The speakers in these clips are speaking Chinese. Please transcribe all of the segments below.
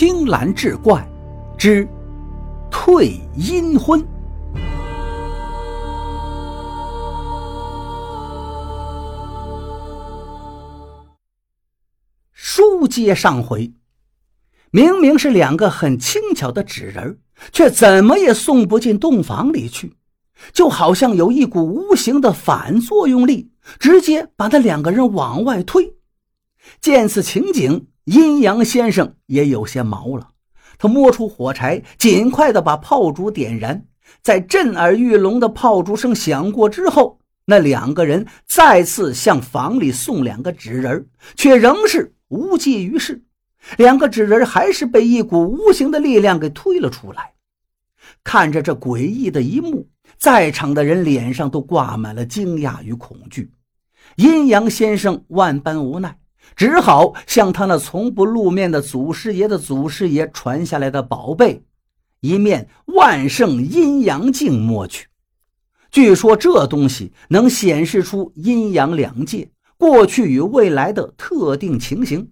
青蓝志怪之退阴婚。书接上回，明明是两个很轻巧的纸人，却怎么也送不进洞房里去，就好像有一股无形的反作用力，直接把那两个人往外推。见此情景。阴阳先生也有些毛了，他摸出火柴，尽快的把炮竹点燃。在震耳欲聋的炮竹声响过之后，那两个人再次向房里送两个纸人，却仍是无济于事。两个纸人还是被一股无形的力量给推了出来。看着这诡异的一幕，在场的人脸上都挂满了惊讶与恐惧。阴阳先生万般无奈。只好向他那从不露面的祖师爷的祖师爷传下来的宝贝——一面万圣阴阳镜摸去。据说这东西能显示出阴阳两界过去与未来的特定情形，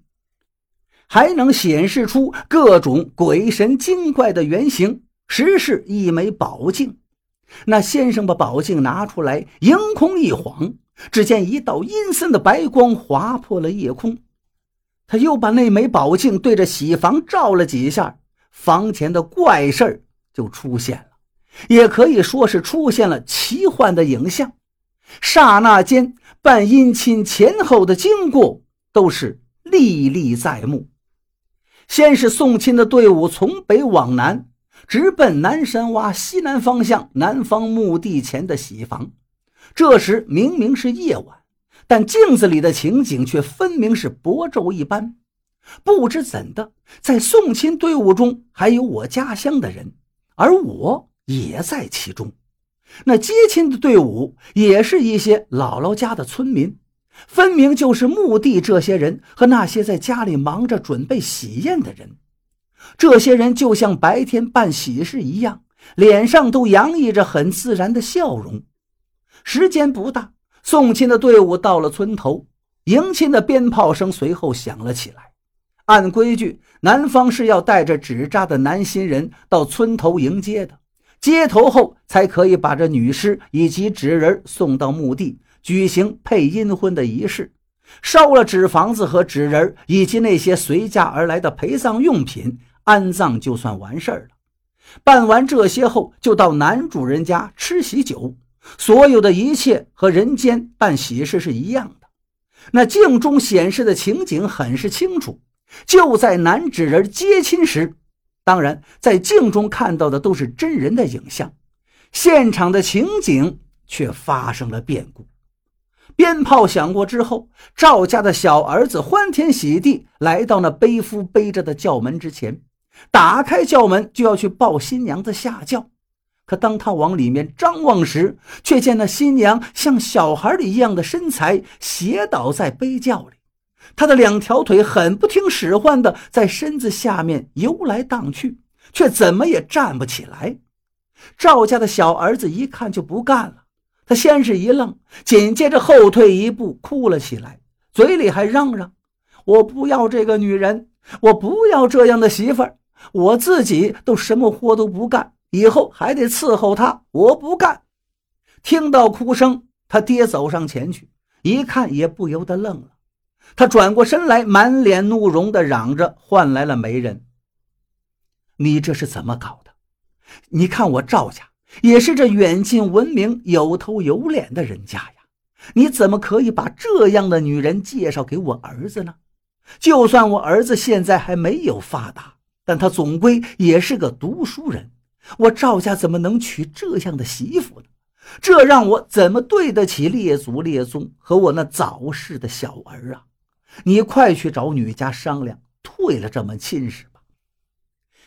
还能显示出各种鬼神精怪的原型，实是一枚宝镜。那先生把宝镜拿出来，迎空一晃。只见一道阴森的白光划破了夜空，他又把那枚宝镜对着喜房照了几下，房前的怪事儿就出现了，也可以说是出现了奇幻的影像。刹那间，办姻亲前后的经过都是历历在目。先是送亲的队伍从北往南，直奔南山洼西南方向南方墓地前的喜房。这时明明是夜晚，但镜子里的情景却分明是薄昼一般。不知怎的，在送亲队伍中还有我家乡的人，而我也在其中。那接亲的队伍也是一些姥姥家的村民，分明就是墓地这些人和那些在家里忙着准备喜宴的人。这些人就像白天办喜事一样，脸上都洋溢着很自然的笑容。时间不大，送亲的队伍到了村头，迎亲的鞭炮声随后响了起来。按规矩，男方是要带着纸扎的男新人到村头迎接的，接头后才可以把这女尸以及纸人送到墓地，举行配阴婚的仪式，烧了纸房子和纸人以及那些随嫁而来的陪葬用品，安葬就算完事儿了。办完这些后，就到男主人家吃喜酒。所有的一切和人间办喜事是一样的。那镜中显示的情景很是清楚，就在男纸人接亲时，当然在镜中看到的都是真人的影像，现场的情景却发生了变故。鞭炮响过之后，赵家的小儿子欢天喜地来到那背夫背着的轿门之前，打开轿门就要去抱新娘子下轿。可当他往里面张望时，却见那新娘像小孩儿一样的身材斜倒在背轿里，她的两条腿很不听使唤的在身子下面游来荡去，却怎么也站不起来。赵家的小儿子一看就不干了，他先是一愣，紧接着后退一步，哭了起来，嘴里还嚷嚷：“我不要这个女人，我不要这样的媳妇儿，我自己都什么活都不干。”以后还得伺候她，我不干。听到哭声，他爹走上前去，一看也不由得愣了。他转过身来，满脸怒容的嚷着：“换来了媒人，你这是怎么搞的？你看我赵家也是这远近闻名、有头有脸的人家呀，你怎么可以把这样的女人介绍给我儿子呢？就算我儿子现在还没有发达，但他总归也是个读书人。”我赵家怎么能娶这样的媳妇呢？这让我怎么对得起列祖列宗和我那早逝的小儿啊！你快去找女家商量，退了这门亲事吧。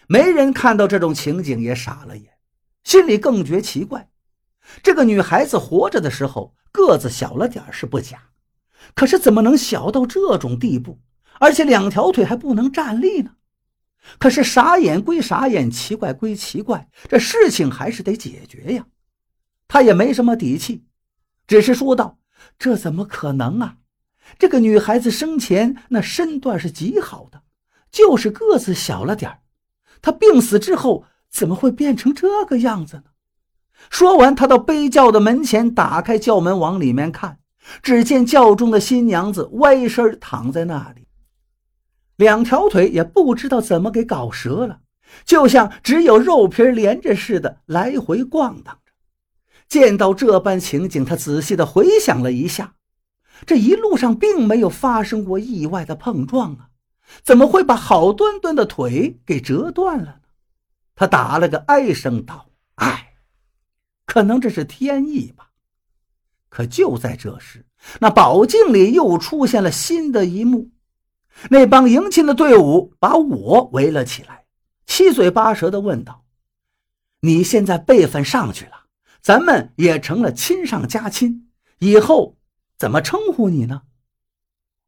没人看到这种情景也傻了眼，心里更觉奇怪。这个女孩子活着的时候个子小了点是不假，可是怎么能小到这种地步？而且两条腿还不能站立呢？可是傻眼归傻眼，奇怪归奇怪，这事情还是得解决呀。他也没什么底气，只是说道：“这怎么可能啊？这个女孩子生前那身段是极好的，就是个子小了点她病死之后怎么会变成这个样子呢？说完，他到背轿的门前，打开轿门往里面看，只见轿中的新娘子歪身躺在那里，两条腿也不知道怎么给搞折了，就像只有肉皮连着似的来回逛荡着。见到这般情景，他仔细的回想了一下，这一路上并没有发生过意外的碰撞啊，怎么会把好端端的腿给折断了？他打了个哀声道：“唉，可能这是天意吧。”可就在这时，那宝镜里又出现了新的一幕，那帮迎亲的队伍把我围了起来，七嘴八舌的问道：“你现在辈分上去了？”咱们也成了亲上加亲，以后怎么称呼你呢？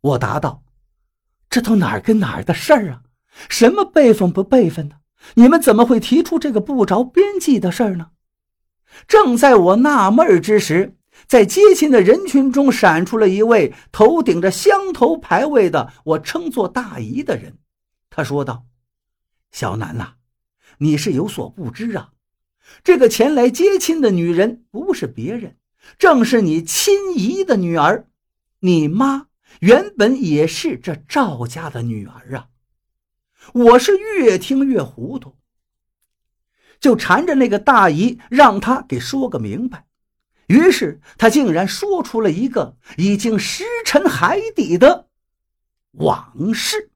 我答道：“这都哪儿跟哪儿的事儿啊？什么辈分不辈分的？你们怎么会提出这个不着边际的事儿呢？”正在我纳闷之时，在接亲的人群中闪出了一位头顶着香头牌位的我称作大姨的人。他说道：“小南呐，你是有所不知啊。”这个前来接亲的女人不是别人，正是你亲姨的女儿。你妈原本也是这赵家的女儿啊！我是越听越糊涂，就缠着那个大姨，让她给说个明白。于是她竟然说出了一个已经石沉海底的往事。